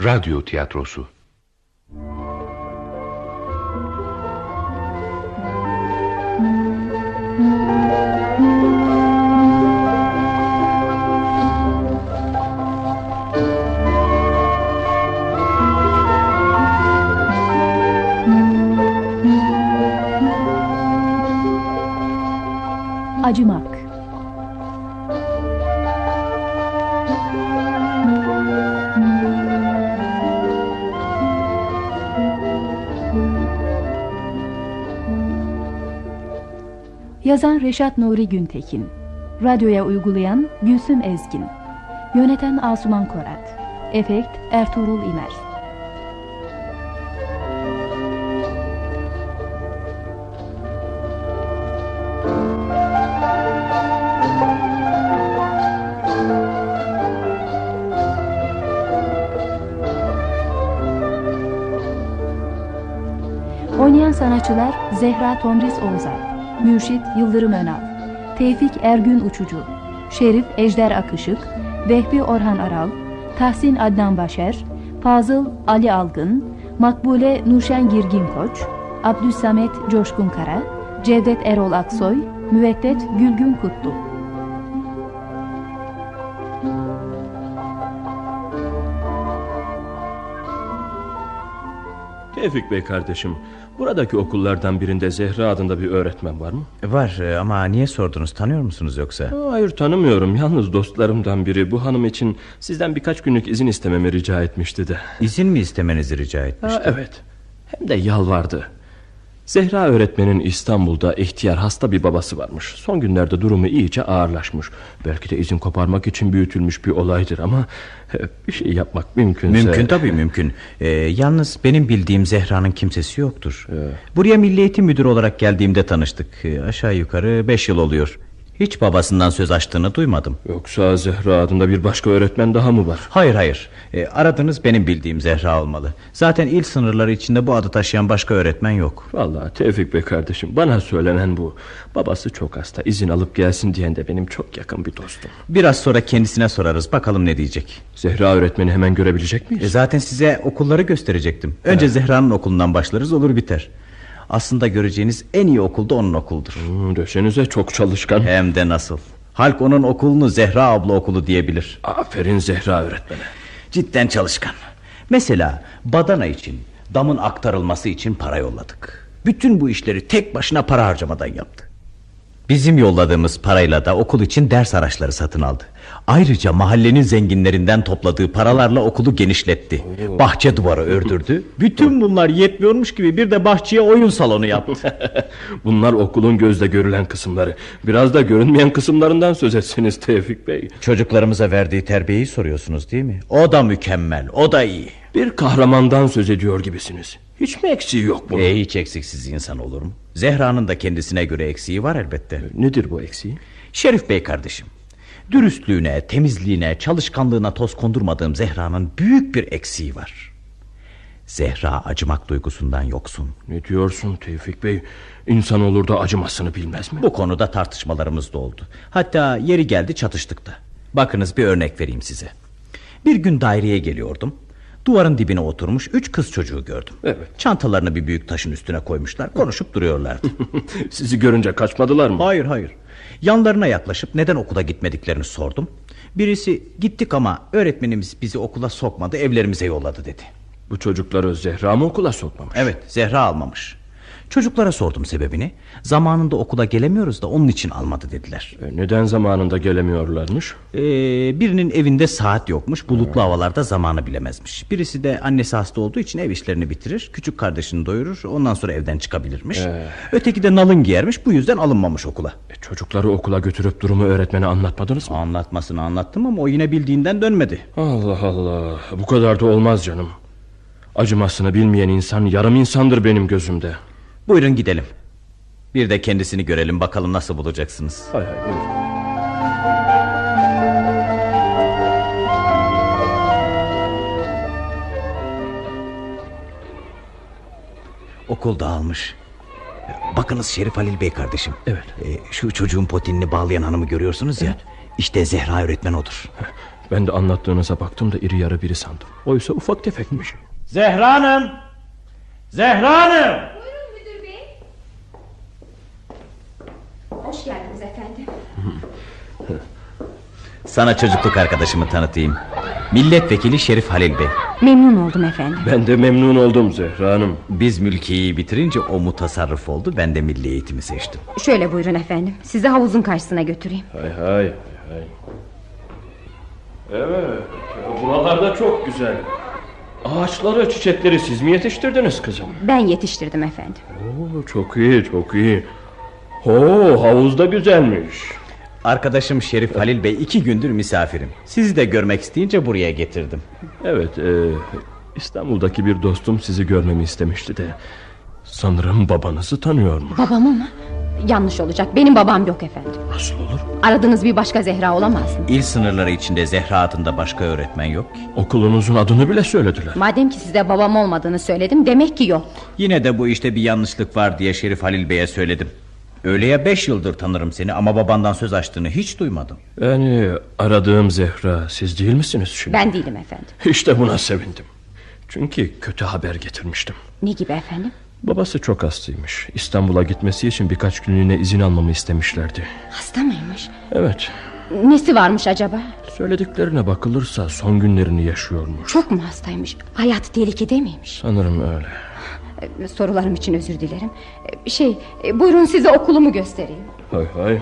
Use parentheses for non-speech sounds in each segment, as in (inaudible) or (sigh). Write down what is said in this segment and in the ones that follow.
Radyo tiyatrosu Yazan Reşat Nuri Güntekin. Radyoya uygulayan Gülsüm Ezgin. Yöneten Asuman Korat. Efekt Ertuğrul İmer Oynayan sanatçılar Zehra Tomris Oğuzay Mürşit Yıldırım Önal Tevfik Ergün Uçucu Şerif Ejder Akışık Vehbi Orhan Aral Tahsin Adnan Başer Fazıl Ali Algın Makbule Nuşen Girgin Koç Abdüssamet Coşkun Kara Cevdet Erol Aksoy Müveddet Gülgün Kutlu Tevfik Bey kardeşim Buradaki okullardan birinde Zehra adında bir öğretmen var mı? Var e, ama niye sordunuz tanıyor musunuz yoksa? Hayır tanımıyorum yalnız dostlarımdan biri Bu hanım için sizden birkaç günlük izin istememi rica etmişti de İzin mi istemenizi rica etmişti? Ha, evet hem de yalvardı Zehra öğretmenin İstanbul'da ihtiyar hasta bir babası varmış. Son günlerde durumu iyice ağırlaşmış. Belki de izin koparmak için büyütülmüş bir olaydır ama e, bir şey yapmak mümkünse... Mümkün tabii mümkün. Ee, yalnız benim bildiğim Zehra'nın kimsesi yoktur. Evet. Buraya Milli Eğitim Müdürü olarak geldiğimde tanıştık. Ee, aşağı yukarı beş yıl oluyor. Hiç babasından söz açtığını duymadım. Yoksa Zehra adında bir başka öğretmen daha mı var? Hayır hayır. E, aradığınız benim bildiğim Zehra olmalı. Zaten il sınırları içinde bu adı taşıyan başka öğretmen yok. Vallahi Tevfik Bey kardeşim bana söylenen bu. Babası çok hasta izin alıp gelsin diyen de benim çok yakın bir dostum. Biraz sonra kendisine sorarız bakalım ne diyecek. Zehra öğretmeni hemen görebilecek miyiz? E, zaten size okulları gösterecektim. Önce. Zehra'nın okulundan başlarız olur biter. Aslında göreceğiniz en iyi okulda onun okuldur. Hmm, desenize çok çalışkan. Hem de nasıl. Halk onun okulunu Zehra abla okulu diyebilir. Aferin Zehra öğretmene. Cidden çalışkan. Mesela badana için, damın aktarılması için para yolladık. Bütün bu işleri tek başına para harcamadan yaptı. Bizim yolladığımız parayla da okul için ders araçları satın aldı. Ayrıca mahallenin zenginlerinden topladığı paralarla okulu genişletti. Bahçe duvarı ördürdü. Bütün bunlar yetmiyormuş gibi bir de bahçeye oyun salonu yaptı. (laughs) bunlar okulun gözde görülen kısımları. Biraz da görünmeyen kısımlarından söz etseniz Tevfik Bey. Çocuklarımıza verdiği terbiyeyi soruyorsunuz değil mi? O da mükemmel, o da iyi. Bir kahramandan söz ediyor gibisiniz. Hiç mi eksiği yok bunun? E, hiç eksiksiz insan olur mu? Zehra'nın da kendisine göre eksiği var elbette. Nedir bu eksiği? Şerif Bey kardeşim. Dürüstlüğüne, temizliğine, çalışkanlığına toz kondurmadığım Zehra'nın büyük bir eksiği var. Zehra acımak duygusundan yoksun. Ne diyorsun Tevfik Bey? İnsan olur da acımasını bilmez mi? Bu konuda tartışmalarımız da oldu. Hatta yeri geldi çatıştık da. Bakınız bir örnek vereyim size. Bir gün daireye geliyordum. Duvarın dibine oturmuş üç kız çocuğu gördüm. Evet. Çantalarını bir büyük taşın üstüne koymuşlar. Konuşup duruyorlardı. (laughs) Sizi görünce kaçmadılar mı? Hayır hayır. Yanlarına yaklaşıp neden okula gitmediklerini sordum. Birisi gittik ama öğretmenimiz bizi okula sokmadı evlerimize yolladı dedi. Bu çocukları Zehra mı okula sokmamış? Evet Zehra almamış. Çocuklara sordum sebebini. Zamanında okula gelemiyoruz da onun için almadı dediler. E neden zamanında gelemiyorlarmış? Ee, birinin evinde saat yokmuş. Bulutlu havalarda zamanı bilemezmiş. Birisi de annesi hasta olduğu için ev işlerini bitirir. Küçük kardeşini doyurur. Ondan sonra evden çıkabilirmiş. Ee... Öteki de nalın giyermiş. Bu yüzden alınmamış okula. E, çocukları okula götürüp durumu öğretmene anlatmadınız mı? Anlatmasını anlattım ama o yine bildiğinden dönmedi. Allah Allah. Bu kadar da olmaz canım. Acımasını bilmeyen insan yarım insandır benim gözümde. Buyurun gidelim. Bir de kendisini görelim bakalım nasıl bulacaksınız. Hay hay buyurun. Okul dağılmış. Bakınız Şerif Halil Bey kardeşim. Evet. Ee, şu çocuğun potinini bağlayan hanımı görüyorsunuz ya. Evet. İşte Zehra öğretmen odur. Ben de anlattığınıza baktım da iri yarı biri sandım. Oysa ufak tefekmiş. Zehra Hanım! Zehra Hanım! Buyurun müdür bey. Hoş geldiniz efendim. Sana çocukluk arkadaşımı tanıtayım. Milletvekili Şerif Halil Bey. Memnun oldum efendim. Ben de memnun oldum Zehra Hanım. Biz mülkiyeyi bitirince o mutasarrıf oldu. Ben de milli eğitimi seçtim. Şöyle buyurun efendim. Sizi havuzun karşısına götüreyim. Hay hay hay. Evet, buralarda çok güzel. Ağaçları, çiçekleri siz mi yetiştirdiniz kızım? Ben yetiştirdim efendim. Oo, çok iyi, çok iyi. Oo, havuz da güzelmiş. Arkadaşım Şerif Halil Bey iki gündür misafirim. Sizi de görmek isteyince buraya getirdim. Evet, e, İstanbul'daki bir dostum sizi görmemi istemişti de... Sanırım babanızı tanıyormuş. Babamı mı? Yanlış olacak. Benim babam yok efendim. Nasıl olur? Aradığınız bir başka Zehra olamaz mı? İl sınırları içinde Zehra adında başka öğretmen yok ki. Okulunuzun adını bile söylediler. Madem ki size babam olmadığını söyledim demek ki yok. Yine de bu işte bir yanlışlık var diye Şerif Halil Bey'e söyledim. Öyleye beş yıldır tanırım seni ama babandan söz açtığını hiç duymadım. Yani aradığım Zehra siz değil misiniz şimdi? Ben değilim efendim. İşte buna sevindim. Çünkü kötü haber getirmiştim. Ne gibi efendim? Babası çok hastaymış. İstanbul'a gitmesi için birkaç günlüğüne izin almamı istemişlerdi. Hasta mıymış? Evet. Nesi varmış acaba? Söylediklerine bakılırsa son günlerini yaşıyormuş. Çok mu hastaymış? Hayatı tehlikede miymiş? Sanırım öyle. Ee, Sorularım için özür dilerim. Ee, Şey, e, buyurun size okulumu göstereyim. Hay hay.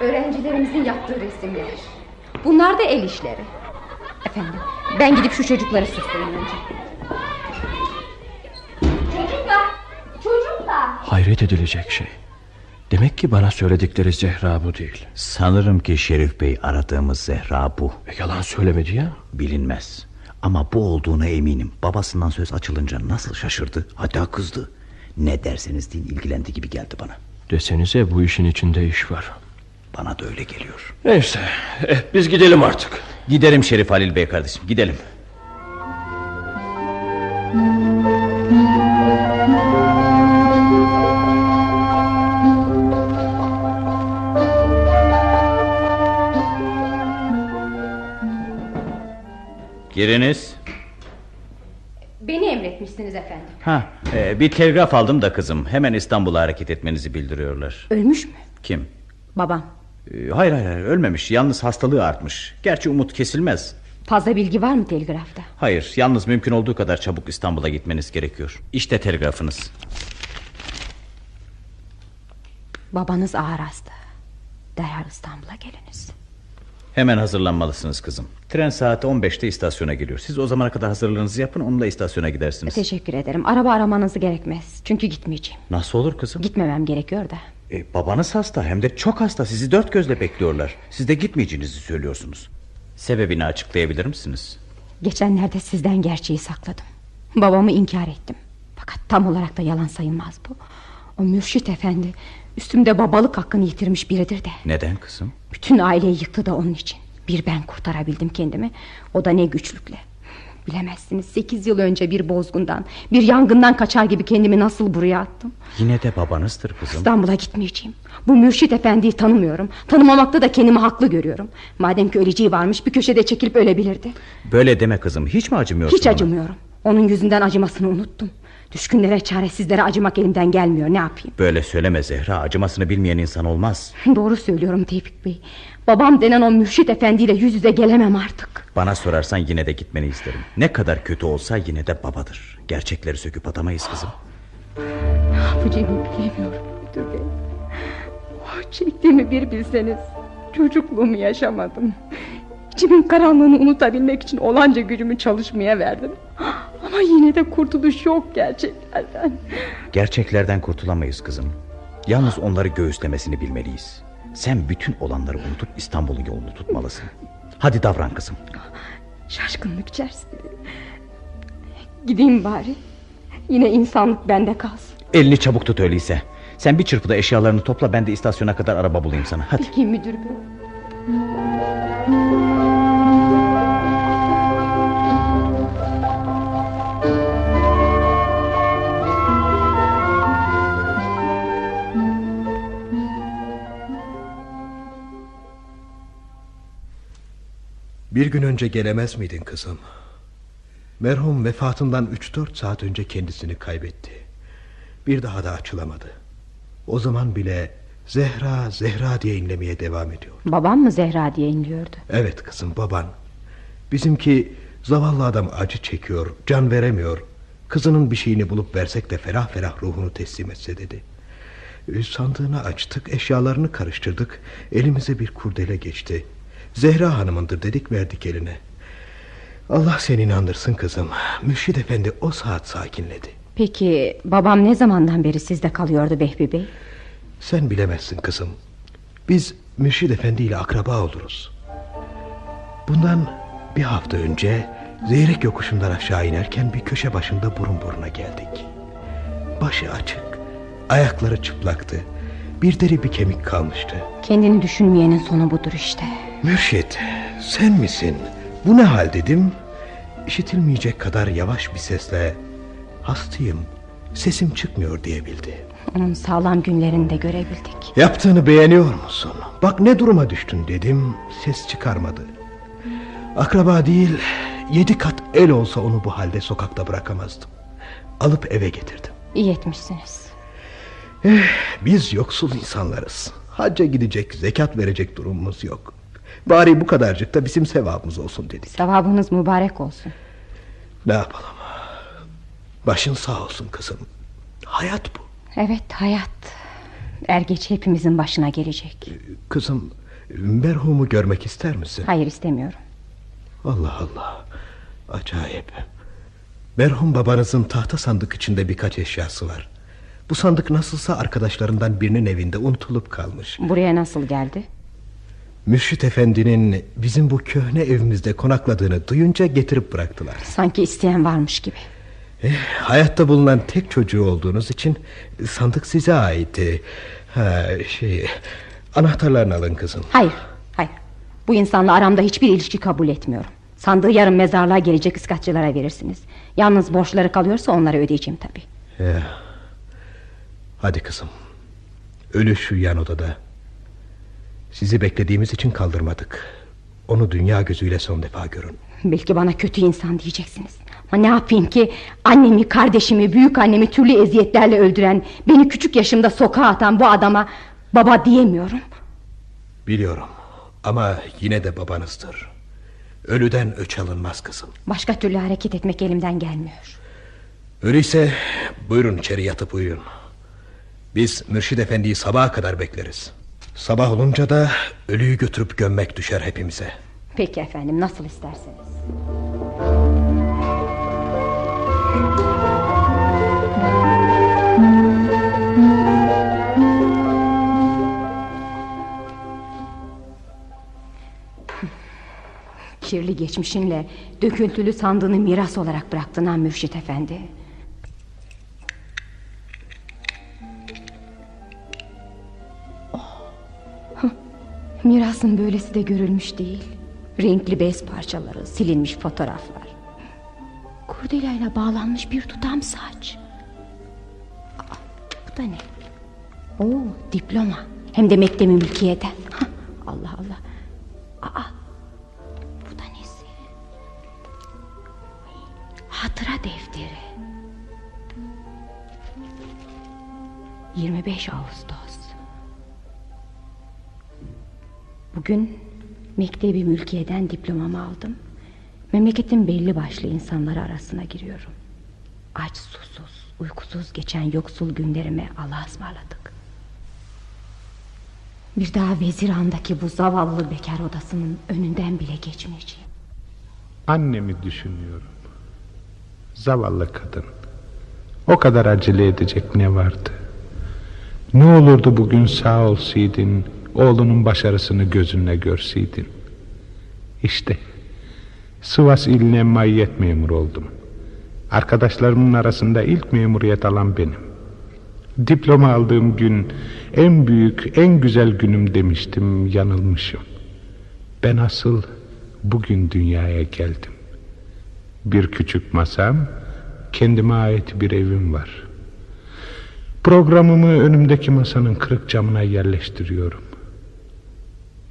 Öğrencilerimizin yaptığı resimler. Bunlar da el işleri. Efendim, ben gidip şu çocukları susturayım önce. Çocuklar, çocuklar. Hayret edilecek şey. Demek ki bana söyledikleri Zehra bu değil. Sanırım ki Şerif Bey aradığımız Zehra bu. E, yalan söylemedi ya. Bilinmez. Ama bu olduğuna eminim. Babasından söz açılınca nasıl şaşırdı hatta kızdı. Ne derseniz deyin ilgilendi gibi geldi bana. Desenize bu işin içinde iş var. Bana da öyle geliyor. Neyse eh, biz gidelim artık. Gidelim Şerif Halil Bey kardeşim gidelim. Giriniz. Beni emretmişsiniz efendim. Ha, e, bir telgraf aldım da kızım. Hemen İstanbul'a hareket etmenizi bildiriyorlar. Ölmüş mü? Kim? Babam. E, hayır hayır ölmemiş. Yalnız hastalığı artmış. Gerçi umut kesilmez. Fazla bilgi var mı telgrafta? Hayır, yalnız mümkün olduğu kadar çabuk İstanbul'a gitmeniz gerekiyor. İşte telgrafınız. Babanız ağır hasta. Derhal İstanbul'a geliniz. Hemen hazırlanmalısınız kızım. Tren saati 15'te istasyona geliyor. Siz o zamana kadar hazırlığınızı yapın, onunla istasyona gidersiniz. Teşekkür ederim. Araba aramanızı gerekmez. Çünkü gitmeyeceğim. Nasıl olur kızım? Gitmemem gerekiyor da. E, babanız hasta hem de çok hasta. Sizi dört gözle bekliyorlar. Siz de gitmeyeceğinizi söylüyorsunuz. Sebebini açıklayabilir misiniz? Geçenlerde sizden gerçeği sakladım. Babamı inkar ettim. Fakat tam olarak da yalan sayılmaz bu. O mürşit efendi üstümde babalık hakkını yitirmiş biridir de. Neden kızım? Bütün aileyi yıktı da onun için. Bir ben kurtarabildim kendimi. O da ne güçlükle. Bilemezsiniz sekiz yıl önce bir bozgundan Bir yangından kaçar gibi kendimi nasıl buraya attım Yine de babanızdır kızım. İstanbul'a gitmeyeceğim Bu mürşit efendiyi tanımıyorum Tanımamakta da kendimi haklı görüyorum Madem ki öleceği varmış bir köşede çekilip ölebilirdi Böyle deme kızım. Hiç mi acımıyorsun Hiç ona? acımıyorum Onun yüzünden acımasını unuttum Düşkünlere çaresizlere acımak elimden gelmiyor ne yapayım Böyle söyleme Zehra. Acımasını bilmeyen insan olmaz. (laughs) Doğru söylüyorum Tevfik Bey Babam denen o mürşit efendiyle yüz yüze gelemem artık Bana sorarsan yine de gitmeni isterim. Ne kadar kötü olsa yine de babadır. Gerçekleri söküp atamayız kızım. Ne yapacağımı bilemiyorum müdür bey. Oh, çektiğimi bir bilseniz. Çocukluğumu yaşamadım. İçimin karanlığını unutabilmek için olanca gücümü çalışmaya verdim. Ama yine de kurtuluş yok gerçeklerden. Gerçeklerden kurtulamayız kızım. Yalnız onları göğüslemesini bilmeliyiz. Sen bütün olanları unutup İstanbul'un yolunu tutmalısın. Hadi davran kızım. Şaşkınlık içerisindeyim. Gideyim bari. Yine insanlık bende kalsın. Elini çabuk tut öyleyse. Sen bir çırpıda eşyalarını topla ben de istasyona kadar araba bulayım sana. Hadi. Peki müdür bey. Bir gün önce gelemez miydin kızım? Merhum vefatından 3-4 saat önce kendisini kaybetti. Bir daha da açılamadı. O zaman bile Zehra, Zehra diye inlemeye devam ediyor. Babam mı Zehra diye inliyordu? Evet kızım baban. Bizimki zavallı adam acı çekiyor, can veremiyor. Kızının bir şeyini bulup versek de ferah ferah ruhunu teslim etse dedi. E, Sandığını açtık, eşyalarını karıştırdık. Elimize bir kurdele geçti. Zehra hanımındır dedik verdik eline. Allah seni inandırsın kızım. Mürşid efendi o saat sakinledi. Peki babam ne zamandan beri sizde kalıyordu Behbi Bey? Sen bilemezsin kızım. Biz Mürşid Efendi ile akraba oluruz. Bundan bir hafta önce Zeyrek yokuşundan aşağı inerken bir köşe başında burun buruna geldik. Başı açık, ayakları çıplaktı. Bir deri bir kemik kalmıştı. Kendini düşünmeyenin sonu budur işte. Mürşit, sen misin? Bu ne hal dedim. İşitilmeyecek kadar yavaş bir sesle hastayım, sesim çıkmıyor diyebildi. Onun sağlam günlerini de görebildik. Yaptığını beğeniyor musun? Bak ne duruma düştün dedim Ses çıkarmadı Akraba değil Yedi kat el olsa onu bu halde sokakta bırakamazdım Alıp eve getirdim İyi etmişsiniz. Biz yoksul insanlarız Hacca gidecek zekat verecek durumumuz yok Bari bu kadarcık da bizim sevabımız olsun dedik Sevabınız mübarek olsun. Ne yapalım Başın sağ olsun kızım Hayat bu Evet hayat. Er geç hepimizin başına gelecek. Kızım merhumu görmek ister misin? Hayır istemiyorum. Allah Allah Acayip Merhum babanızın tahta sandık içinde birkaç eşyası var Bu sandık nasılsa arkadaşlarından birinin evinde unutulup kalmış Buraya nasıl geldi? Mürşit efendinin bizim bu köhne evimizde konakladığını duyunca getirip bıraktılar Sanki isteyen varmış gibi. eh, Hayatta bulunan tek çocuğu olduğunuz için sandık size aitti ha, şey, Anahtarlarını alın kızım Hayır, hayır. Bu insanla aramda hiçbir ilişki kabul etmiyorum. Sandığı yarın mezarlığa gelecek ıskatçılara verirsiniz. Yalnız borçları kalıyorsa onlara ödeyeceğim tabii. Ya. Hadi kızım. Ölü şu yan odada. Sizi beklediğimiz için kaldırmadık. Onu dünya gözüyle son defa görün. Belki bana kötü insan diyeceksiniz. Ama ne yapayım ki annemi, kardeşimi, büyük annemi türlü eziyetlerle öldüren... ...beni küçük yaşımda sokağa atan bu adama baba diyemiyorum. Biliyorum. Ama yine de babanızdır. Ölüden öç alınmaz kızım. Başka türlü hareket etmek elimden gelmiyor. Öyleyse buyurun içeri yatıp uyuyun. Biz Mürşid Efendi'yi sabaha kadar bekleriz. Sabah olunca da ölüyü götürüp gömmek düşer hepimize. Peki efendim nasıl isterseniz. Kirli geçmişinle döküntülü sandığını miras olarak bıraktın ha Mürşit Efendi. Mirasın böylesi de görülmüş değil. Renkli bez parçaları, silinmiş fotoğraflar. Kurdelayla bağlanmış bir tutam saç. Aa, bu da ne? Oo, diploma. Hem de mektebi mülkiyeden. Allah Allah. Aa, bu da nesi? Hatıra defteri. 25 Ağustos. Bugün mektebi mülkiyeden diplomamı aldım. Memleketin belli başlı insanları arasına giriyorum. Aç, susuz, uykusuz geçen yoksul günlerime Allah'a ısmarladık. Bir daha vezirandaki bu zavallı bekar odasının önünden bile geçmeyeceğim. Annemi düşünüyorum. Zavallı kadın. O kadar acele edecek ne vardı? Ne olurdu bugün sağ olsaydın, oğlunun başarısını gözünle görseydin. İşte Sivas iline maiyet memur oldum. Arkadaşlarımın arasında ilk memuriyet alan benim. Diploma aldığım gün en büyük, en güzel günüm demiştim, yanılmışım. Ben asıl bugün dünyaya geldim. Bir küçük masam, kendime ait bir evim var. Programımı önümdeki masanın kırık camına yerleştiriyorum.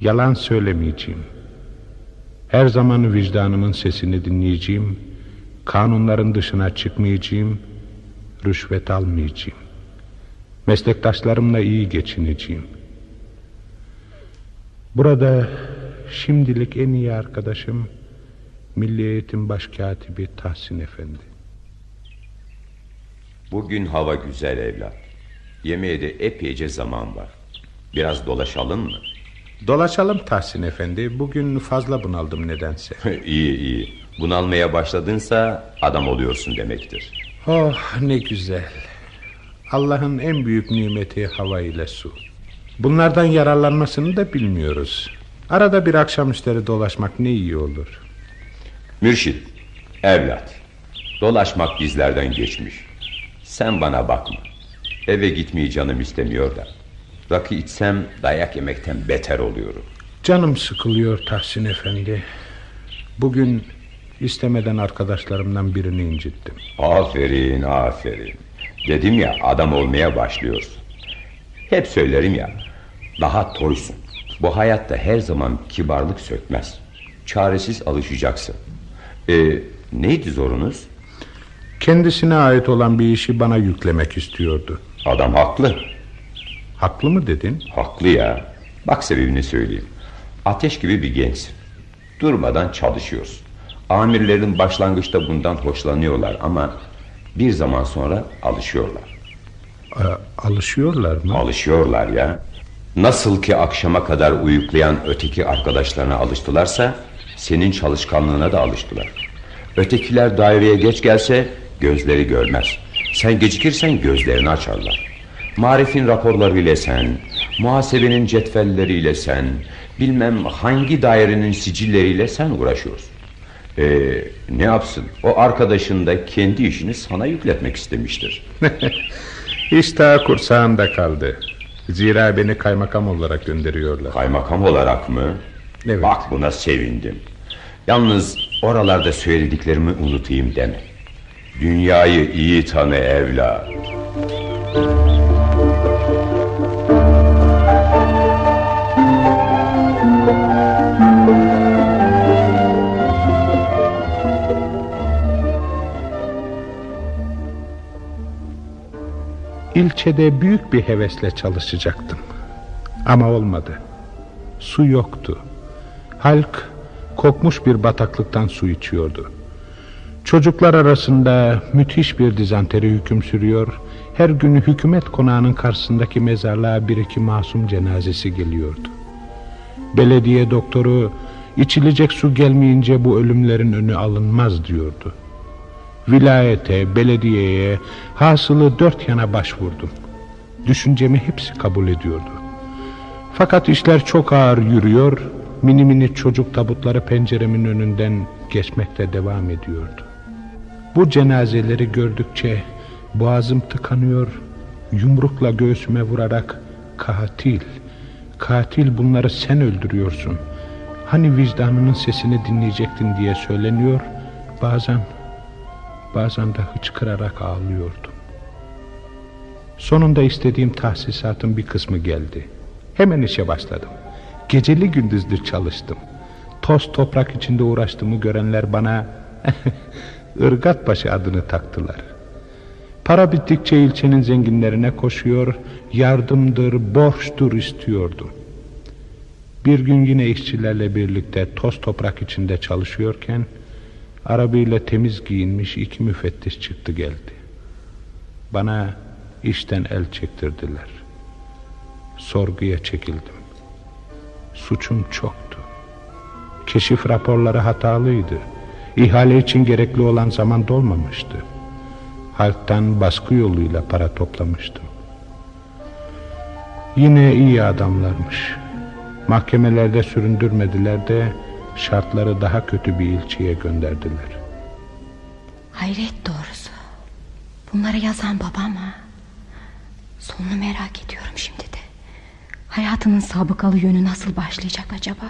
Yalan söylemeyeceğim. Her zaman vicdanımın sesini dinleyeceğim, kanunların dışına çıkmayacağım, rüşvet almayacağım. Meslektaşlarımla iyi geçineceğim. Burada şimdilik en iyi arkadaşım Milli Eğitim Başkatibi Tahsin Efendi. Bugün hava güzel evlat. Yemeğe de epeyce zaman var. Biraz dolaşalım mı? Dolaşalım Tahsin Efendi. Bugün fazla bunaldım nedense. (laughs) iyi iyi. Bunalmaya başladınsa adam oluyorsun demektir. Oh ne güzel. Allah'ın en büyük nimeti hava ile su. Bunlardan yararlanmasını da bilmiyoruz. Arada bir akşamüstleri dolaşmak ne iyi olur. Mürşit, evlat. Dolaşmak bizlerden geçmiş. Sen bana bakma. Eve gitmeyi canım istemiyor da. Rakı içsem dayak yemekten beter oluyorum. Canım sıkılıyor Tahsin Efendi. Bugün istemeden arkadaşlarımdan birini incittim. Aferin aferin. Dedim ya adam olmaya başlıyorsun. Hep söylerim ya. Daha toysun. Bu hayatta her zaman kibarlık sökmez. Çaresiz alışacaksın. Ee, neydi zorunuz? Kendisine ait olan bir işi bana yüklemek istiyordu. Adam haklı. Haklı mı dedin? Haklı ya. Bak sebebini söyleyeyim. Ateş gibi bir gençsin. Durmadan çalışıyorsun. Amirlerin başlangıçta bundan hoşlanıyorlar ama bir zaman sonra alışıyorlar. Ee, alışıyorlar mı? Alışıyorlar ya. Nasıl ki akşama kadar uyuklayan öteki arkadaşlarına alıştılarsa senin çalışkanlığına da alıştılar. Ötekiler daireye geç gelse gözleri görmez. Sen gecikirsen gözlerini açarlar. Marifin raporlarıyla sen, muhasebenin cetvelleriyle sen, bilmem hangi dairenin sicilleriyle sen uğraşıyorsun. Ee, ne yapsın? O arkadaşın da kendi işini sana yükletmek istemiştir. (laughs) İş daha kursağında kaldı. Zira beni kaymakam olarak gönderiyorlar. Kaymakam olarak mı? Evet. Bak buna sevindim. Yalnız oralarda söylediklerimi unutayım deme. Dünyayı iyi tanı evlat. İlçede büyük bir hevesle çalışacaktım. Ama olmadı. Su yoktu. Halk kokmuş bir bataklıktan su içiyordu. Çocuklar arasında müthiş bir dizanteri hüküm sürüyor. Her gün hükümet konağının karşısındaki mezarlığa bir iki masum cenazesi geliyordu. Belediye doktoru içilecek su gelmeyince bu ölümlerin önü alınmaz diyordu. Vilayete, belediyeye, hasılı dört yana başvurdum. Düşüncemi hepsi kabul ediyordu. Fakat işler çok ağır yürüyor, mini mini çocuk tabutları penceremin önünden geçmekte devam ediyordu. Bu cenazeleri gördükçe boğazım tıkanıyor, yumrukla göğsüme vurarak katil, katil bunları sen öldürüyorsun. Hani vicdanının sesini dinleyecektin diye söyleniyor, bazen bazen de hıçkırarak ağlıyordum. Sonunda istediğim tahsisatın bir kısmı geldi. Hemen işe başladım. Geceli gündüzdür çalıştım. Toz toprak içinde uğraştığımı görenler bana (laughs) Irgatbaşı adını taktılar. Para bittikçe ilçenin zenginlerine koşuyor, yardımdır, borçtur istiyordum. Bir gün yine işçilerle birlikte toz toprak içinde çalışıyorken Arabayla temiz giyinmiş iki müfettiş çıktı geldi. Bana işten el çektirdiler. Sorguya çekildim. Suçum çoktu. Keşif raporları hatalıydı. İhale için gerekli olan zaman dolmamıştı. Halktan baskı yoluyla para toplamıştım. Yine iyi adamlarmış. Mahkemelerde süründürmediler de şartları daha kötü bir ilçeye gönderdiler. Hayret doğrusu. Bunları yazan babam ha. Sonunu merak ediyorum şimdi de. Hayatının sabıkalı yönü nasıl başlayacak acaba?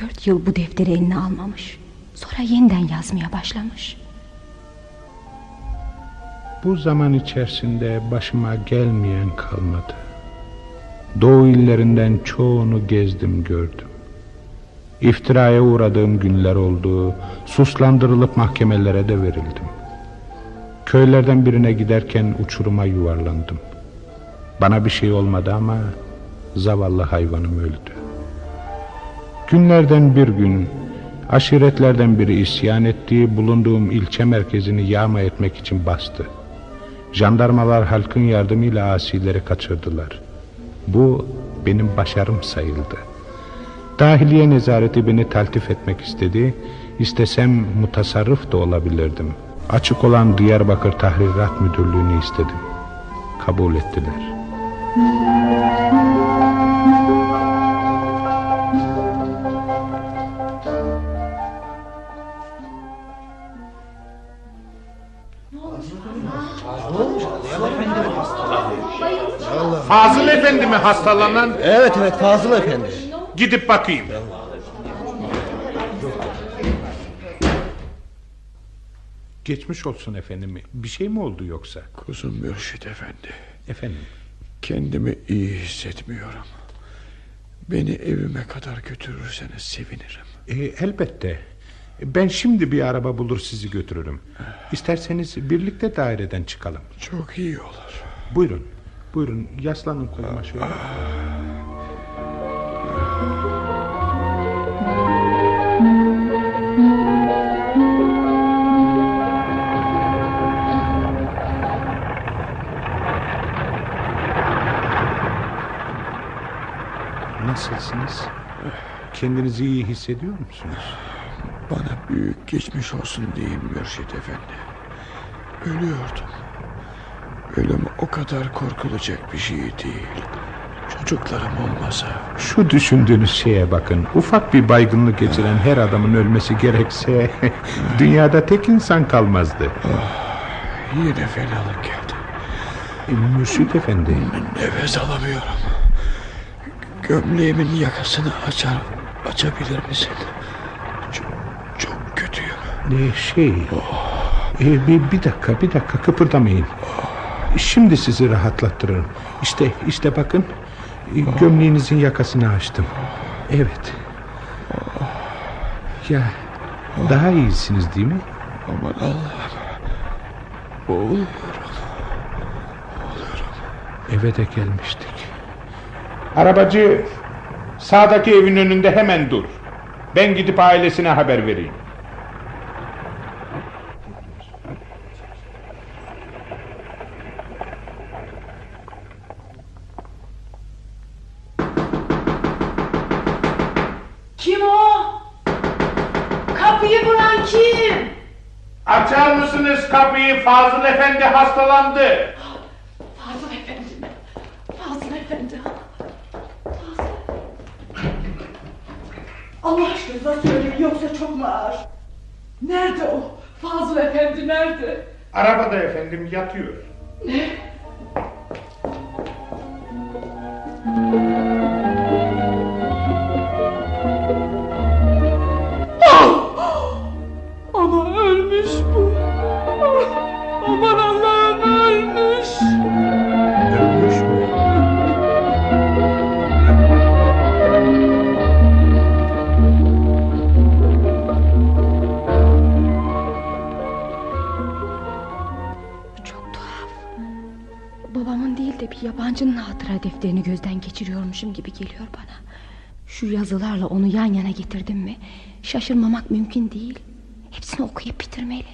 Dört yıl bu defteri eline almamış. Sonra yeniden yazmaya başlamış. Bu zaman içerisinde başıma gelmeyen kalmadı. Doğu illerinden çoğunu gezdim gördüm. İftiraya uğradığım günler oldu. Suslandırılıp mahkemelere de verildim. Köylerden birine giderken uçuruma yuvarlandım. Bana bir şey olmadı ama zavallı hayvanım öldü. Günlerden bir gün aşiretlerden biri isyan ettiği bulunduğum ilçe merkezini yağma etmek için bastı. Jandarmalar halkın yardımıyla asileri kaçırdılar. Bu benim başarım sayıldı. Dahiliye nezareti beni taltif etmek istedi. İstesem mutasarrıf da olabilirdim. Açık olan Diyarbakır Tahrirat Müdürlüğü'nü istedim. Kabul ettiler. Fazıl Efendi mi hastalanan? Evet evet Fazıl Efendi. Gidip bakayım. Geçmiş olsun efendim. Bir şey mi oldu yoksa? Kuzum Mürşit Efendi. Efendim. Kendimi iyi hissetmiyorum. Beni evime kadar götürürseniz sevinirim. E, elbette. Ben şimdi bir araba bulur sizi götürürüm. İsterseniz birlikte daireden çıkalım. Çok iyi olur. Buyurun. Buyurun yaslanın koluma şöyle. Nasılsınız? Kendinizi iyi hissediyor musunuz? Bana büyük geçmiş olsun deyin Mürşit Efendi. Ölüyordum. Ölüm o kadar korkulacak bir şey değil. Çocuklarım olmasa Şu düşündüğünüz şeye bakın. Ufak bir baygınlık geçiren her adamın ölmesi gerekse... (laughs) ...dünyada tek insan kalmazdı. yine fenalık geldi. E, Mürşit Efendi... Nefes alamıyorum. Gömleğimin yakasını açar, açabilir misin? Çok, çok kötüyüm. E, şey... e, bir, bir dakika, bir dakika kıpırdamayın. Şimdi sizi rahatlattırırım. İşte, işte bakın... e, Gömleğinizin yakasını açtım. Evet. Ya... Daha iyisiniz değil mi? Aman Allah'ım. Boğuluyorum. Eve de gelmiştik. Arabacı sağdaki evin önünde hemen dur. Ben gidip ailesine haber vereyim. Kim o? Kapıyı vuran kim? Açar mısınız kapıyı Fazıl Efendi hastalandı. Fazıl Efendi mi? Fazıl Efendi. Fazıl. Allah aşkına söyleyin ağır? Nerede o? Fazıl Efendi nerede? Arabada efendim yatıyor. Ama geçiriyormuşum gibi geliyor bana. Şu yazılarla onu yan yana getirdim mi şaşırmamak mümkün değil. Hepsini okuyup bitirmeli.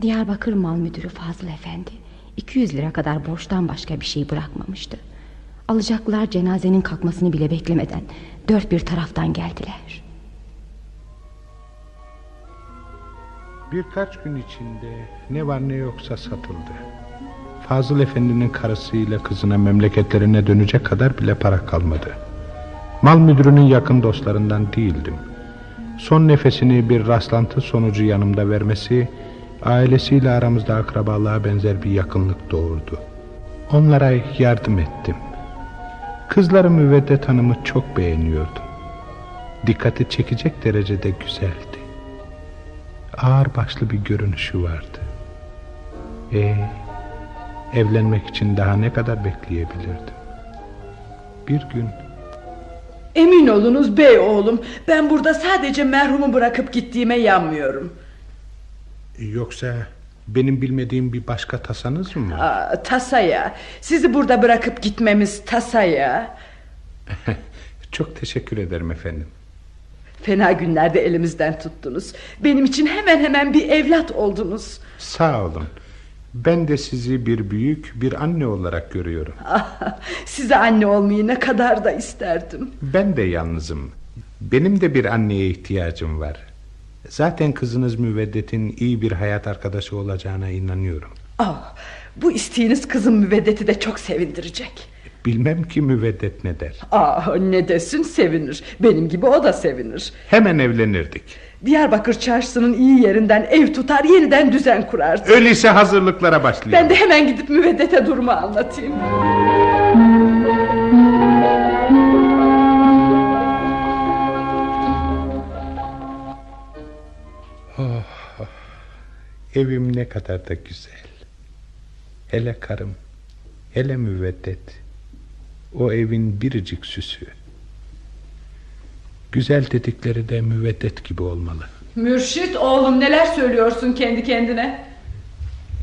Diyarbakır Mal Müdürü Fazıl Efendi 200 lira kadar borçtan başka bir şey bırakmamıştı. Alacaklar cenazenin kalkmasını bile beklemeden dört bir taraftan geldiler. Birkaç gün içinde ne var ne yoksa satıldı. Fazıl Efendi'nin karısıyla kızına memleketlerine dönecek kadar bile para kalmadı. Mal müdürünün yakın dostlarından değildim. Son nefesini bir rastlantı sonucu yanımda vermesi... ...ailesiyle aramızda akrabalığa benzer bir yakınlık doğurdu. Onlara yardım ettim. Kızları Müveddet Hanım'ı çok beğeniyordum. Dikkati çekecek derecede güzeldi. Ağır başlı bir görünüşü vardı. E evlenmek için daha ne kadar bekleyebilirdim? Bir gün Emin olunuz bey oğlum. Ben burada sadece merhumu bırakıp gittiğime yanmıyorum. Yoksa benim bilmediğim bir başka tasanız mı var? Aa, tasaya. Sizi burada bırakıp gitmemiz tasaya. (laughs) Çok teşekkür ederim efendim. Fena günlerde elimizden tuttunuz. Benim için hemen hemen bir evlat oldunuz. Sağ olun. Ben de sizi bir büyük bir anne olarak görüyorum. Ah, size anne olmayı ne kadar da isterdim. Ben de yalnızım. Benim de bir anneye ihtiyacım var. Zaten kızınız Müveddet'in iyi bir hayat arkadaşı olacağına inanıyorum. Ah, bu isteğiniz kızım müveddeti de çok sevindirecek. Bilmem ki Müveddet ne der. Ah, ne desin sevinir. Benim gibi o da sevinir. Hemen evlenirdik. Diyarbakır çarşısının iyi yerinden ev tutar yeniden düzen kurardı. Öyleyse hazırlıklara başlayalım. Ben de hemen gidip müveddete durumu anlatayım. Oh, evim ne kadar da güzel. Hele karım, hele müveddet. O evin biricik süsü. Güzel dedikleri de müveddet gibi olmalı. Mürşit oğlum neler söylüyorsun kendi kendine?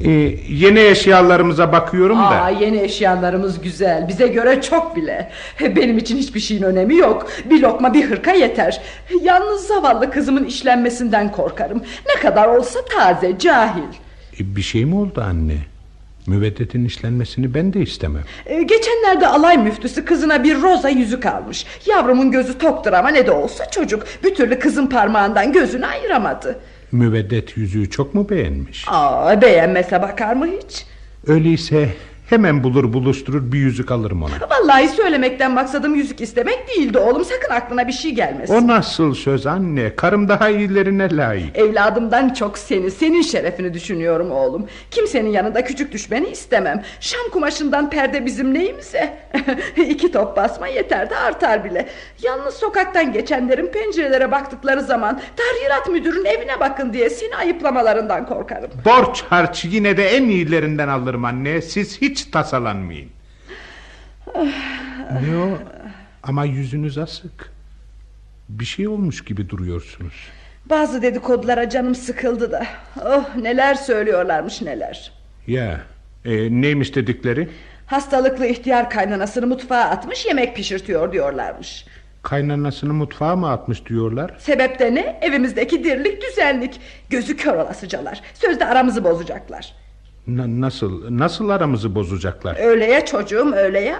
Ee, yeni eşyalarımıza bakıyorum da. Aa, yeni eşyalarımız güzel. Bize göre çok bile. Benim için hiçbir şeyin önemi yok. Bir lokma bir hırka yeter. Yalnız zavallı kızımın işlenmesinden korkarım. Ne kadar olsa taze, cahil. Ee, bir şey mi oldu anne? Müveddetin işlenmesini ben de istemem. Ee, geçenlerde alay müftüsü kızına bir roza yüzük almış. Yavrumun gözü toktur ama ne de olsa çocuk. Bir türlü kızın parmağından gözünü ayıramadı. Müveddet yüzüğü çok mu beğenmiş? Aa, beğenmese bakar mı hiç? Öyleyse hemen bulur buluşturur bir yüzük alırım ona. Vallahi söylemekten maksadım yüzük istemek değildi oğlum. Sakın aklına bir şey gelmesin. O nasıl söz anne? Karım daha iyilerine layık. Evladımdan çok seni, senin şerefini düşünüyorum oğlum. Kimsenin yanında küçük düşmeni istemem. Şam kumaşından perde bizim neyimize? (laughs) İki top basma yeter de artar bile. Yalnız sokaktan geçenlerin pencerelere baktıkları zaman... ...tahrirat müdürün evine bakın diye seni ayıplamalarından korkarım. Borç harç yine de en iyilerinden alırım anne. Siz hiç tasalanmayın. ne o? Ama yüzünüz asık. Bir şey olmuş gibi duruyorsunuz. Bazı dedikodulara canım sıkıldı da. Oh neler söylüyorlarmış neler. Ya e, neymiş dedikleri? Hastalıklı ihtiyar kaynanasını mutfağa atmış yemek pişirtiyor diyorlarmış. Kaynanasını mutfağa mı atmış diyorlar? Sebep de ne? Evimizdeki dirlik düzenlik. Gözü kör olasıcalar. Sözde aramızı bozacaklar. Na- nasıl nasıl aramızı bozacaklar? Öyle ya çocuğum öyle ya.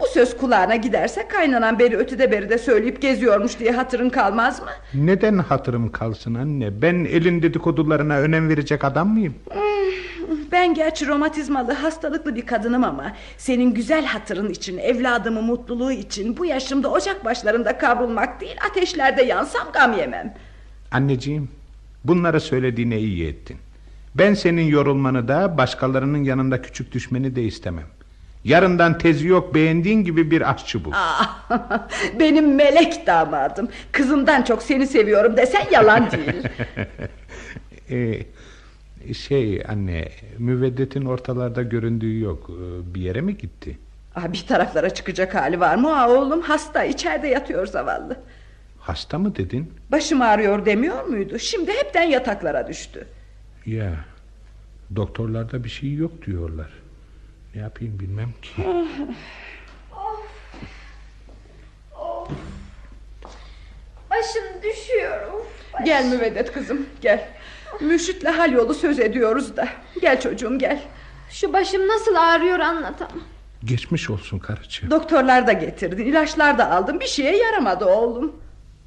Bu söz kulağına giderse kaynanan beri ötede beri de söyleyip geziyormuş diye hatırın kalmaz mı? Neden hatırım kalsın anne? Ben elin dedikodularına önem verecek adam mıyım? Ben gerçi romatizmalı hastalıklı bir kadınım ama senin güzel hatırın için evladımın mutluluğu için bu yaşımda ocak başlarında kavrulmak değil ateşlerde yansam gam yemem. Anneciğim bunları söylediğine iyi ettin. Ben senin yorulmanı da başkalarının yanında küçük düşmeni de istemem. Yarından tezi yok beğendiğin gibi bir aşçı bul. Ah, (laughs) benim melek damadım. Kızımdan çok seni seviyorum desen yalan değil. (laughs) Ee, şey anne müveddetin ortalarda göründüğü yok. Ee, Bir yere mi gitti? ah, bir taraflara çıkacak hali var mı? Aa, oğlum hasta içeride yatıyor zavallı. Hasta mı dedin? Başım ağrıyor demiyor muydu? Şimdi hepten yataklara düştü. Ya doktorlarda bir şey yok diyorlar. Ne yapayım bilmem ki. Başım düşüyor. Of, baş- Gel müveddet kızım gel. Mürşitle hal yolu söz ediyoruz da. Gel çocuğum gel. Şu başım nasıl ağrıyor anlatamam. Geçmiş olsun karıcığım. Doktorlar da getirdin ilaçlar da aldım bir şeye yaramadı oğlum.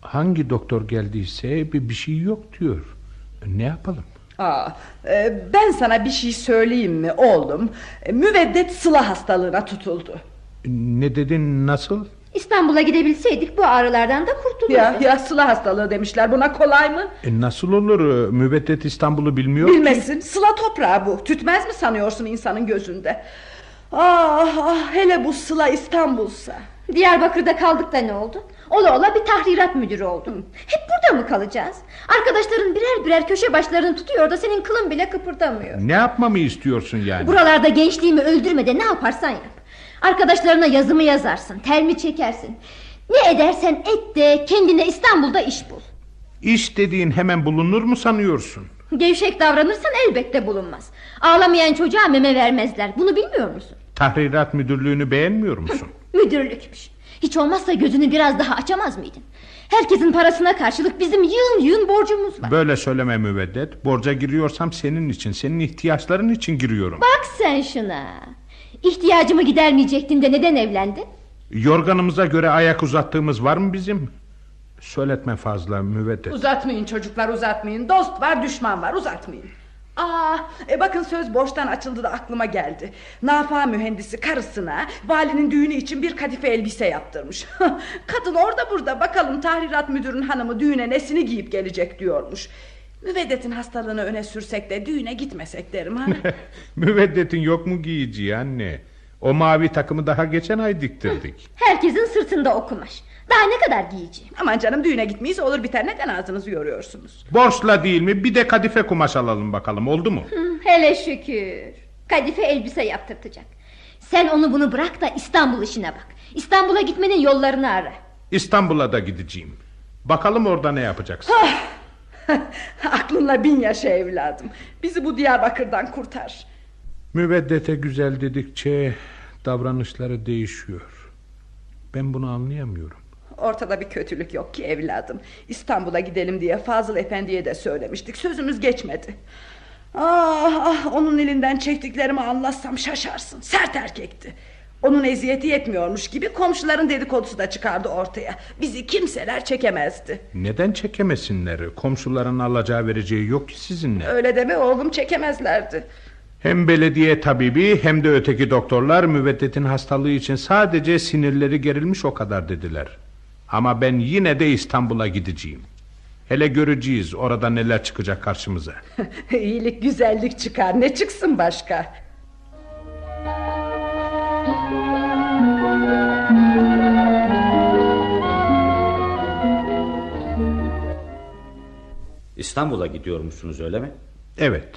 Hangi doktor geldiyse bir, bir şey yok diyor. Ne yapalım? Aa, e, ben sana bir şey söyleyeyim mi oğlum? E, müveddet sıla hastalığına tutuldu. Ne dedin nasıl? İstanbul'a gidebilseydik bu ağrılardan da kurtulurduk. Ya, ya sıla hastalığı demişler buna kolay mı? E, nasıl olur? Müveddet İstanbul'u bilmiyor ki. Bilmesin sıla toprağı bu. Tütmez mi sanıyorsun insanın gözünde? Ah, ah hele bu sıla İstanbul'sa. Diyarbakır'da kaldık da ne oldu? Ola ola bir tahrirat müdürü oldum. Hep burada mı kalacağız? Arkadaşların birer birer köşe başlarını tutuyor da senin kılın bile kıpırdamıyor. Ne yapmamı istiyorsun yani? Buralarda gençliğimi öldürme de ne yaparsan yap. Arkadaşlarına yazımı yazarsın, telmi çekersin. Ne edersen et de kendine İstanbul'da iş bul. İş dediğin hemen bulunur mu sanıyorsun? Gevşek davranırsan elbette bulunmaz. Ağlamayan çocuğa meme vermezler. Bunu bilmiyor musun? Tahrirat müdürlüğünü beğenmiyor musun? (laughs) Müdürlükmüş. Hiç olmazsa gözünü biraz daha açamaz mıydın? Herkesin parasına karşılık bizim yığın yığın borcumuz var. Böyle söyleme müveddet. Borca giriyorsam senin için, senin ihtiyaçların için giriyorum. Bak sen şuna. İhtiyacımı gidermeyecektin de neden evlendin? Yorganımıza göre ayak uzattığımız var mı bizim? Söyletme fazla müveddet. Uzatmayın çocuklar uzatmayın. Dost var düşman var uzatmayın. Aa, e bakın söz borçtan açıldı da aklıma geldi. Nafa mühendisi karısına valinin düğünü için bir kadife elbise yaptırmış. (laughs) Kadın orada burada bakalım tahrirat müdürün hanımı düğüne nesini giyip gelecek diyormuş. Müveddetin hastalığını öne sürsek de düğüne gitmesek derim ha. (laughs) Müveddetin yok mu giyeceği anne? O mavi takımı daha geçen ay diktirdik. Herkesin sırtında o kumaş. Daha ne kadar giyeceğim? Aman canım düğüne gitmeyiz olur biter neden ağzınızı yoruyorsunuz? Borçla değil mi? Bir de kadife kumaş alalım bakalım oldu mu? Hı, hele şükür. Kadife elbise yaptırtacak. Sen onu bunu bırak da İstanbul işine bak. İstanbul'a gitmenin yollarını ara. İstanbul'a da gideceğim. Bakalım orada ne yapacaksın? (laughs) Aklınla bin yaşa evladım. Bizi bu Diyarbakır'dan kurtar. Müveddete güzel dedikçe davranışları değişiyor. Ben bunu anlayamıyorum. Ortada bir kötülük yok ki evladım. İstanbul'a gidelim diye Fazıl Efendi'ye de söylemiştik. Sözümüz geçmedi. Ah ah onun elinden çektiklerimi anlatsam şaşarsın. Sert erkekti. Onun eziyeti yetmiyormuş gibi komşuların dedikodusu da çıkardı ortaya. Bizi kimseler çekemezdi. Neden çekemesinler? Komşuların alacağı vereceği yok ki sizinle. Öyle deme oğlum çekemezlerdi. Hem belediye tabibi hem de öteki doktorlar müveddetin hastalığı için sadece sinirleri gerilmiş o kadar dediler. Ama ben yine de İstanbul'a gideceğim. Hele göreceğiz orada neler çıkacak karşımıza. (laughs) İyilik güzellik çıkar ne çıksın başka? İstanbul'a gidiyormuşsunuz öyle mi? Evet.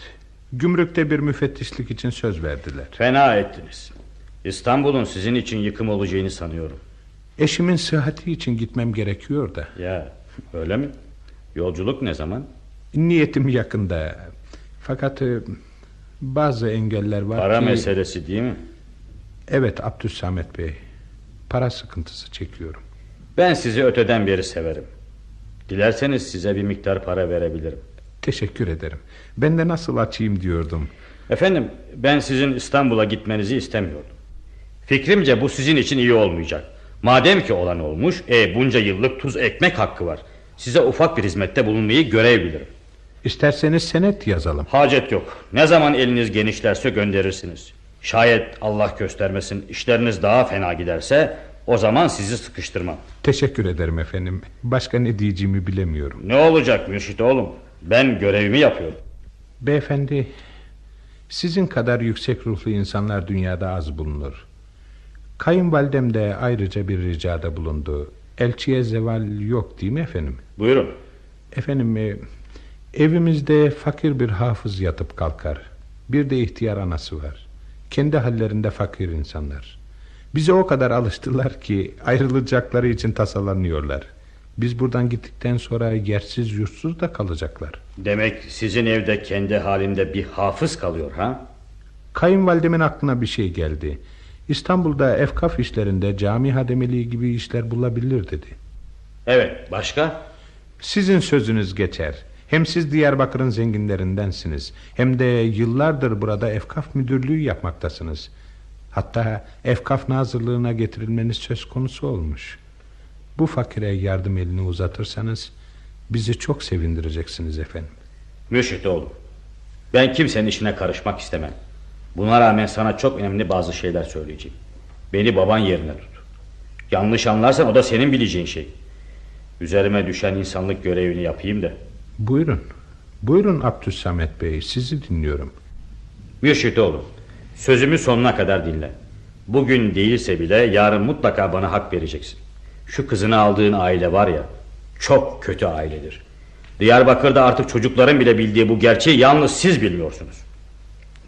Gümrükte bir müfettişlik için söz verdiler. Fena ettiniz. İstanbul'un sizin için yıkım olacağını sanıyorum. Eşimin sıhhati için gitmem gerekiyor da. Ya öyle mi? Yolculuk ne zaman? Niyetim yakında. Fakat e, bazı engeller var Para ki... meselesi değil mi? Evet Abdüssamet Bey. Para sıkıntısı çekiyorum. Ben sizi öteden beri severim. Dilerseniz size bir miktar para verebilirim. Teşekkür ederim. Ben de nasıl açayım diyordum. Efendim ben sizin İstanbul'a gitmenizi istemiyordum. Fikrimce bu sizin için iyi olmayacak. Madem ki olan olmuş, e bunca yıllık tuz ekmek hakkı var. Size ufak bir hizmette bulunmayı görev bilirim. İsterseniz senet yazalım. Hacet yok. Ne zaman eliniz genişlerse gönderirsiniz. Şayet Allah göstermesin işleriniz daha fena giderse o zaman sizi sıkıştırmam. Teşekkür ederim efendim. Başka ne diyeceğimi bilemiyorum. Ne olacak Mürşit oğlum? Ben görevimi yapıyorum. Beyefendi, sizin kadar yüksek ruhlu insanlar dünyada az bulunur. Kayınvalidem de ayrıca bir ricada bulundu. Elçiye zeval yok değil mi efendim? Buyurun. Efendim, e, evimizde fakir bir hafız yatıp kalkar. Bir de ihtiyar anası var. Kendi hallerinde fakir insanlar. Bize o kadar alıştılar ki ayrılacakları için tasalanıyorlar. Biz buradan gittikten sonra yersiz yurtsuz da kalacaklar. Demek sizin evde kendi halinde bir hafız kalıyor ha? Kayınvalidemin aklına bir şey geldi. İstanbul'da efkaf işlerinde cami hademeliği gibi işler bulabilir dedi. Evet başka? Sizin sözünüz geçer. Hem siz Diyarbakır'ın zenginlerindensiniz. Hem de yıllardır burada efkaf müdürlüğü yapmaktasınız. Hatta efkaf nazırlığına getirilmeniz söz konusu olmuş. Bu fakire yardım elini uzatırsanız bizi çok sevindireceksiniz efendim. Mürşit oğlum. Ben kimsenin işine karışmak istemem. Buna rağmen sana çok önemli bazı şeyler söyleyeceğim. Beni baban yerine tut. Yanlış anlarsan o da senin bileceğin şey. Üzerime düşen insanlık görevini yapayım da. Buyurun. Buyurun Abdüssamet Bey sizi dinliyorum. Mürşit oğlum. Sözümü sonuna kadar dinle. Bugün değilse bile yarın mutlaka bana hak vereceksin. Şu kızını aldığın aile var ya çok kötü ailedir. Diyarbakır'da artık çocukların bile bildiği bu gerçeği yalnız siz bilmiyorsunuz.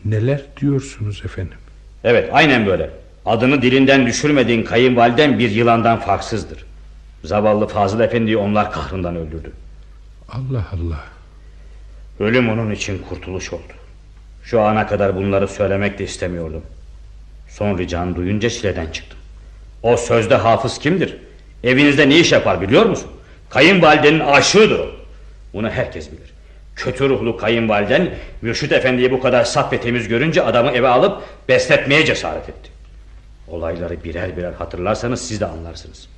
Neler diyorsunuz efendim? Evet aynen böyle. Adını dilinden düşürmediğin kayınvaliden bir yılandan farksızdır. Zavallı Fazıl Efendi'yi onlar kahrından öldürdü. Allah Allah. Ölüm onun için kurtuluş oldu. Şu ana kadar bunları söylemek de istemiyordum. Son ricanı duyunca çileden çıktım. O sözde hafız kimdir? Evinizde ne iş yapar biliyor musun? Kayınvalidenin aşığıdır o. Bunu herkes bilir. Kötü ruhlu kayınvaliden Mürşit Efendi'yi bu kadar saf ve temiz görünce adamı eve alıp besletmeye cesaret etti. Olayları birer birer hatırlarsanız siz de anlarsınız.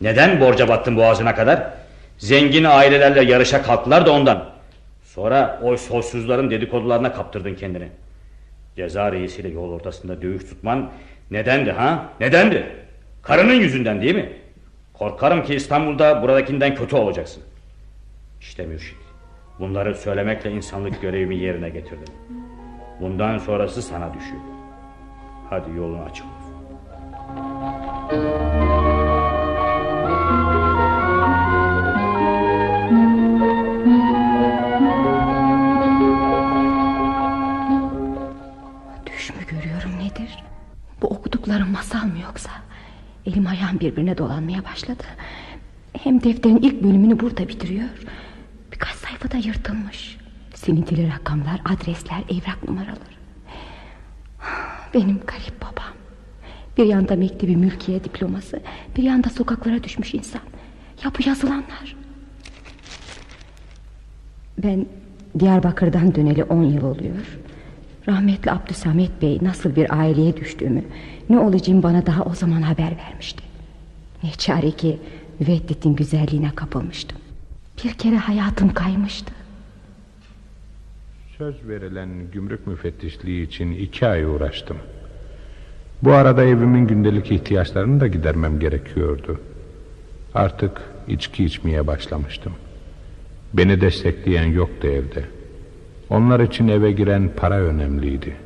Neden borca battın boğazına kadar? Zengin ailelerle yarışa kalktılar da ondan. Sonra o soysuzların dedikodularına kaptırdın kendini. Ceza reisiyle yol ortasında dövüş tutman nedendi ha? Nedendi? Karının yüzünden değil mi? Korkarım ki İstanbul'da buradakinden kötü olacaksın. İşte mürşit. Bunları söylemekle insanlık görevimi yerine getirdim. Bundan sonrası sana düşüyor. Hadi yolun açık. Düş mü görüyorum nedir? Bu okuduklarım masal mı yoksa? Elim ayağım birbirine dolanmaya başladı. Hem defterin ilk bölümünü burada bitiriyor. Birkaç sayfada yırtılmış. Sinintili rakamlar, adresler, evrak numaraları. Benim garip babam. Bir yanda mektebi mülkiye diploması, bir yanda sokaklara düşmüş insan. Ya bu yazılanlar? Ben Diyarbakır'dan döneli on yıl oluyor. Rahmetli Abdüsamet Bey nasıl bir aileye düştüğümü, ne olacağım bana daha o zaman haber vermişti. Ne çare ki Müveddet'in güzelliğine kapılmıştım. Bir kere hayatım kaymıştı. Söz verilen gümrük müfettişliği için iki ay uğraştım. Bu arada evimin gündelik ihtiyaçlarını da gidermem gerekiyordu. Artık içki içmeye başlamıştım. Beni destekleyen yoktu evde. Onlar için eve giren para önemliydi.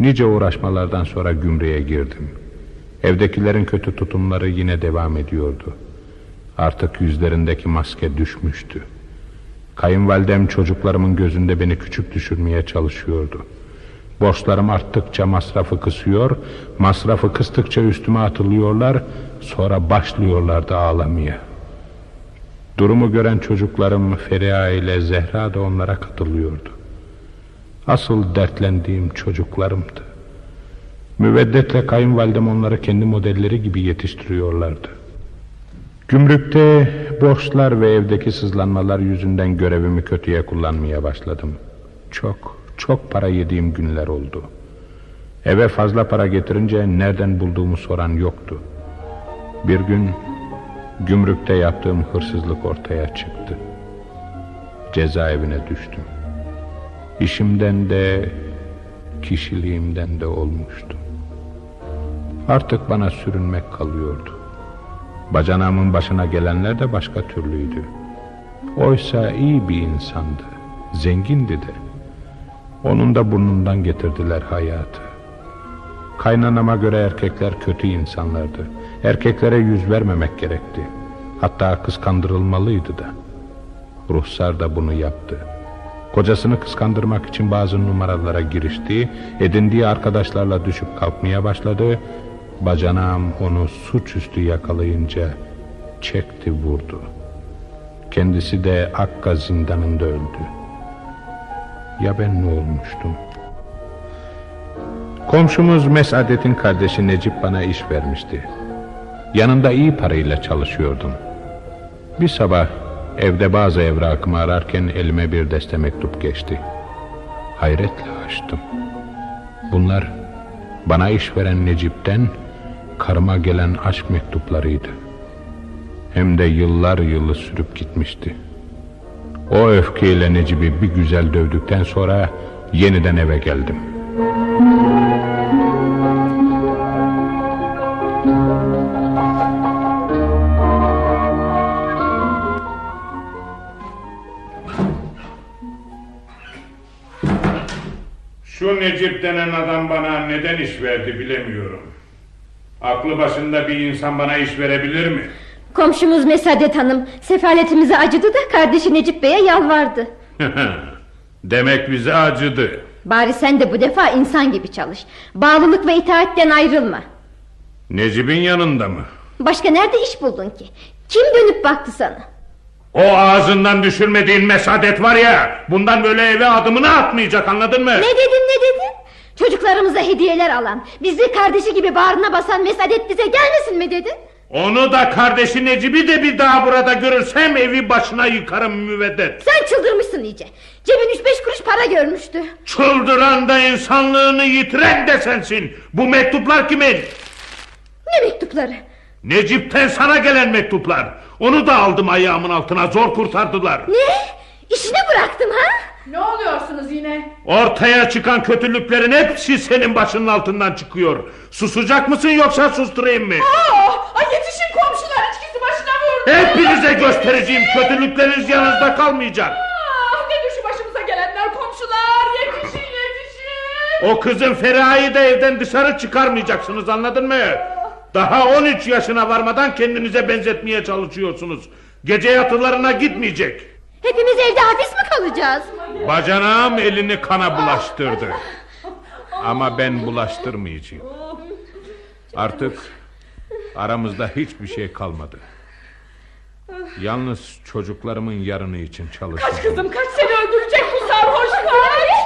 Nice uğraşmalardan sonra gümrüğe girdim. Evdekilerin kötü tutumları yine devam ediyordu. Artık yüzlerindeki maske düşmüştü. Kayınvalidem çocuklarımın gözünde beni küçük düşürmeye çalışıyordu. Borçlarım arttıkça masrafı kısıyor, masrafı kıstıkça üstüme atılıyorlar, sonra başlıyorlardı ağlamaya. Durumu gören çocuklarım Feriha ile Zehra da onlara katılıyordu. Asıl dertlendiğim çocuklarımdı. Müveddetle kayınvalidem onları kendi modelleri gibi yetiştiriyorlardı. Gümrükte borçlar ve evdeki sızlanmalar yüzünden görevimi kötüye kullanmaya başladım. Çok, çok para yediğim günler oldu. Eve fazla para getirince nereden bulduğumu soran yoktu. Bir gün gümrükte yaptığım hırsızlık ortaya çıktı. Cezaevine düştüm. İşimden de kişiliğimden de olmuştum. Artık bana sürünmek kalıyordu. Bacanağımın başına gelenler de başka türlüydü. Oysa iyi bir insandı, zengindi de. Onun da burnundan getirdiler hayatı. Kaynanama göre erkekler kötü insanlardı. Erkeklere yüz vermemek gerekti. Hatta kıskandırılmalıydı da. Ruhsar da bunu yaptı. Kocasını kıskandırmak için bazı numaralara girişti, edindiği arkadaşlarla düşüp kalkmaya başladı. Bacanağım onu suçüstü yakalayınca çekti vurdu. Kendisi de Akka zindanında öldü. Ya ben ne olmuştum? Komşumuz Mesadet'in kardeşi Necip bana iş vermişti. Yanında iyi parayla çalışıyordum. Bir sabah evde bazı evrakımı ararken elime bir deste mektup geçti. Hayretle açtım. Bunlar bana iş veren Necip'ten karıma gelen aşk mektuplarıydı. Hem de yıllar yılı sürüp gitmişti. O öfkeyle Necip'i bir güzel dövdükten sonra yeniden eve geldim. Şu Necip denen adam bana neden iş verdi bilemiyorum. Aklı başında bir insan bana iş verebilir mi? Komşumuz Mesadet Hanım sefaletimize acıdı da kardeşi Necip Bey'e yalvardı. (laughs) Demek bize acıdı. Bari sen de bu defa insan gibi çalış. Bağlılık ve itaatten ayrılma. Necip'in yanında mı? Başka nerede iş buldun ki? Kim dönüp baktı sana? O ağzından düşürmediğin mesadet var ya... ...bundan böyle eve adımını atmayacak anladın mı? Ne dedin ne dedin? Çocuklarımıza hediyeler alan, bizi kardeşi gibi bağrına basan Mesadet bize gelmesin mi dedin? Onu da kardeşi Necip'i de bir daha burada görürsem evi başına yıkarım müveddet. Sen çıldırmışsın iyice. Cebin üç beş kuruş para görmüştü. Çıldıran da insanlığını yitiren de sensin. Bu mektuplar kimin? Ne mektupları? Necip'ten sana gelen mektuplar. Onu da aldım ayağımın altına zor kurtardılar. Ne? İşine bıraktım ha? Ne oluyorsunuz yine? Ortaya çıkan kötülüklerin hepsi senin başının altından çıkıyor. Susacak mısın yoksa susturayım mı? Aa, ay yetişin komşular içkisi başına vurdu. Hepinize göstereceğim kötülükleriniz yanınızda kalmayacak. Ah, nedir şu başımıza gelenler komşular yetişin yetişin. O kızın Feriha'yı da evden dışarı çıkarmayacaksınız anladın mı? Daha 13 yaşına varmadan kendinize benzetmeye çalışıyorsunuz. Gece yatılarına gitmeyecek. Hepimiz evde hapis mi kalacağız? Bacanağım elini kana bulaştırdı. Ama ben bulaştırmayacağım. Artık aramızda hiçbir şey kalmadı. Yalnız çocuklarımın yarını için Kaç çalışacağım. kızım kaç seni öldürecek bu sarhoş kaç.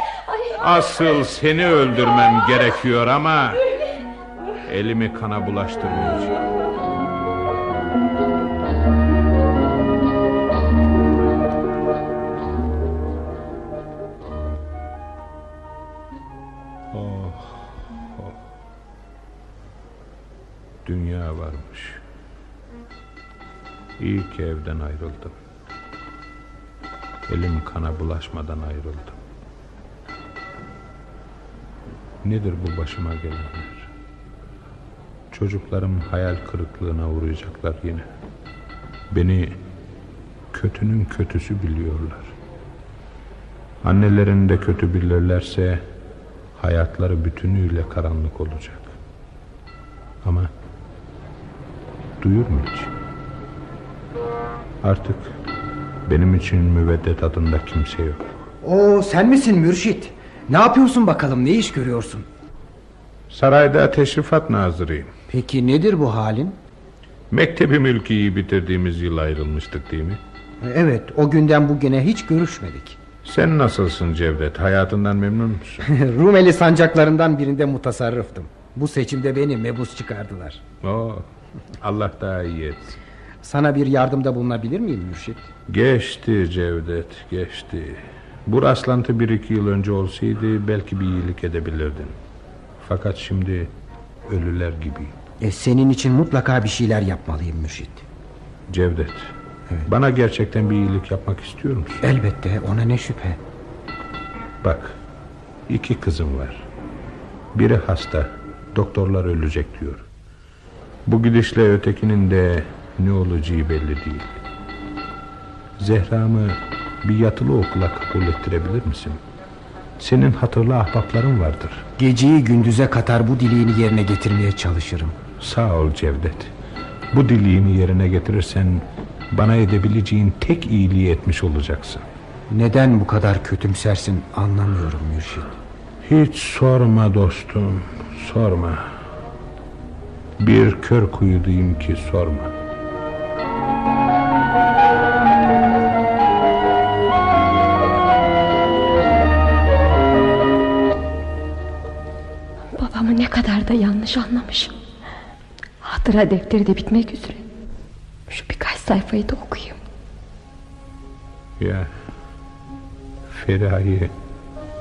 Asıl seni öldürmem gerekiyor ama elimi kana bulaştırmayacağım. İyi ki evden ayrıldım. Elim kana bulaşmadan ayrıldım. Nedir bu başıma gelenler? Çocuklarım hayal kırıklığına uğrayacaklar yine. Beni kötünün kötüsü biliyorlar. Annelerini de kötü bilirlerse hayatları bütünüyle karanlık olacak. Ama duyur mu hiç? Artık benim için müveddet adında kimse yok. Oo sen misin Mürşit? Ne yapıyorsun bakalım ne iş görüyorsun? Sarayda teşrifat nazırıyım. Peki nedir bu halin? Mektebi mülkiyi bitirdiğimiz yıl ayrılmıştık değil mi? Evet o günden bugüne hiç görüşmedik. Sen nasılsın Cevdet? Hayatından memnun musun? (laughs) Rumeli sancaklarından birinde mutasarrıftım. Bu seçimde beni mebus çıkardılar. Oo, Allah daha iyi etsin. Sana bir yardımda bulunabilir miyim Mürşit? Geçti Cevdet, geçti. Bu rastlantı bir iki yıl önce olsaydı belki bir iyilik edebilirdin. Fakat şimdi ölüler gibiyim. E, senin için mutlaka bir şeyler yapmalıyım Mürşit. Cevdet, bana gerçekten bir iyilik yapmak istiyor musun? Elbette ona ne şüphe. Bak, iki kızım var. Biri hasta, doktorlar ölecek diyor. Bu gidişle ötekinin de ne olacağı belli değil. Zehra'mı bir yatılı okula kabul ettirebilir misin? Senin hatırlı ahbapların vardır. Geceyi gündüze katar bu dileğini yerine getirmeye çalışırım. Sağ ol Cevdet. Bu dileğini yerine getirirsen bana edebileceğin tek iyiliği etmiş olacaksın. Neden bu kadar kötümsersin anlamıyorum Mürşit. Hiç sorma dostum, sorma. Bir kör kuyudayım ki sorma. Yanlış anlamışım. Hatıra defteri de bitmek üzere. Şu birkaç sayfayı da okuyayım. Ya Feriha'yı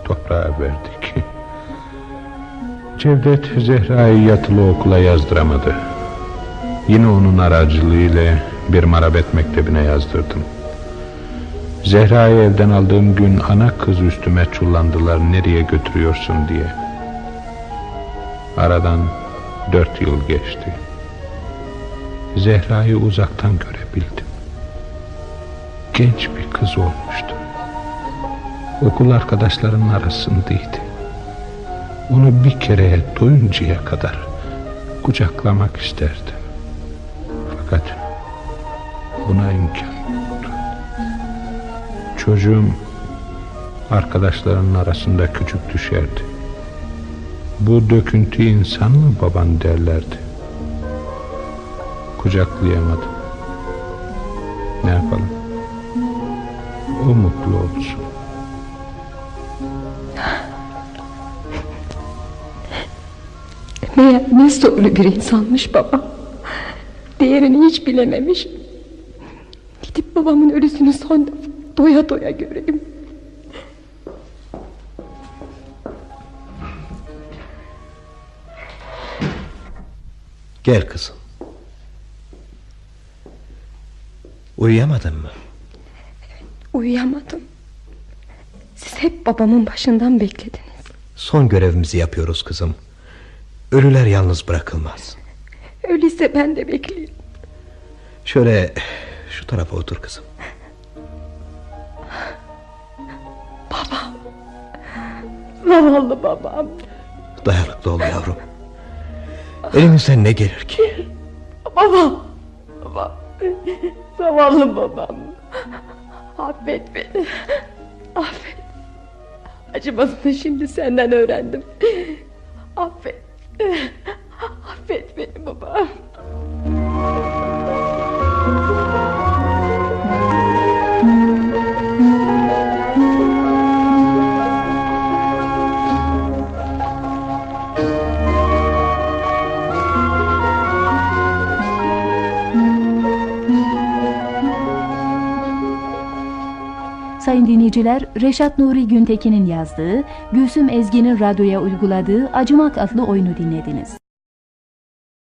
toprağa verdik. Cevdet Zehra'yı yatılı okula yazdıramadı. Yine onun aracılığıyla bir marabet mektebine yazdırdım. Zehra'yı evden aldığım gün ana kız üstüme çullandılar nereye götürüyorsun diye. Aradan dört yıl geçti. Zehra'yı uzaktan görebildim. Genç bir kız olmuştu. Okul arkadaşlarının arasındaydı. Onu bir kereye doyuncaya kadar kucaklamak isterdim. Fakat buna imkan yoktu. Çocuğum arkadaşlarının arasında küçük düşerdi. Bu döküntü insan mı baban derlerdi. kucaklayamadım. Ne yapalım? O mutlu olsun. Meğer ne zorlu bir insanmış baba. Değerini hiç bilememiş. Gidip babamın ölüsünü son doya doya göreyim. Gel kızım. Uyuyamadın mı? Uyuyamadım. Siz hep babamın başından beklediniz. Son görevimizi yapıyoruz kızım. Ölüler yalnız bırakılmaz. Öyleyse ben de bekleyeyim. Şöyle şu tarafa otur kızım. Babam. Zavallı babam. Dayanıklı ol yavrum. Elimizden ne gelir ki? Babam. Babam. Zavallı babam. Affet beni. Affet. Acımasını şimdi senden öğrendim. Affet. Affet beni baba. Sayın dinleyiciler, Reşat Nuri Güntekin'in yazdığı, Gülsüm Ezgi'nin radyoya uyguladığı Acımak adlı oyunu dinlediniz.